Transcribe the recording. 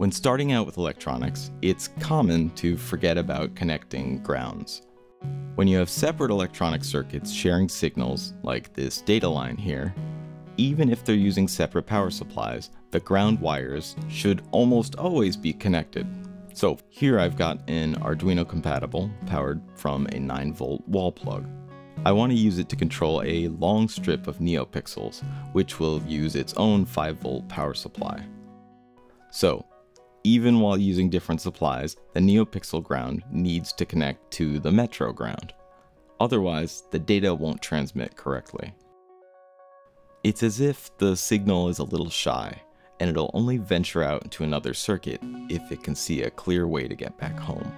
When starting out with electronics, it's common to forget about connecting grounds. When you have separate electronic circuits sharing signals, like this data line here, even if they're using separate power supplies, the ground wires should almost always be connected. So here I've got an Arduino compatible, powered from a 9 volt wall plug. I want to use it to control a long strip of NeoPixels, which will use its own 5 volt power supply. So, even while using different supplies, the NeoPixel ground needs to connect to the Metro ground. Otherwise, the data won't transmit correctly. It's as if the signal is a little shy, and it'll only venture out into another circuit if it can see a clear way to get back home.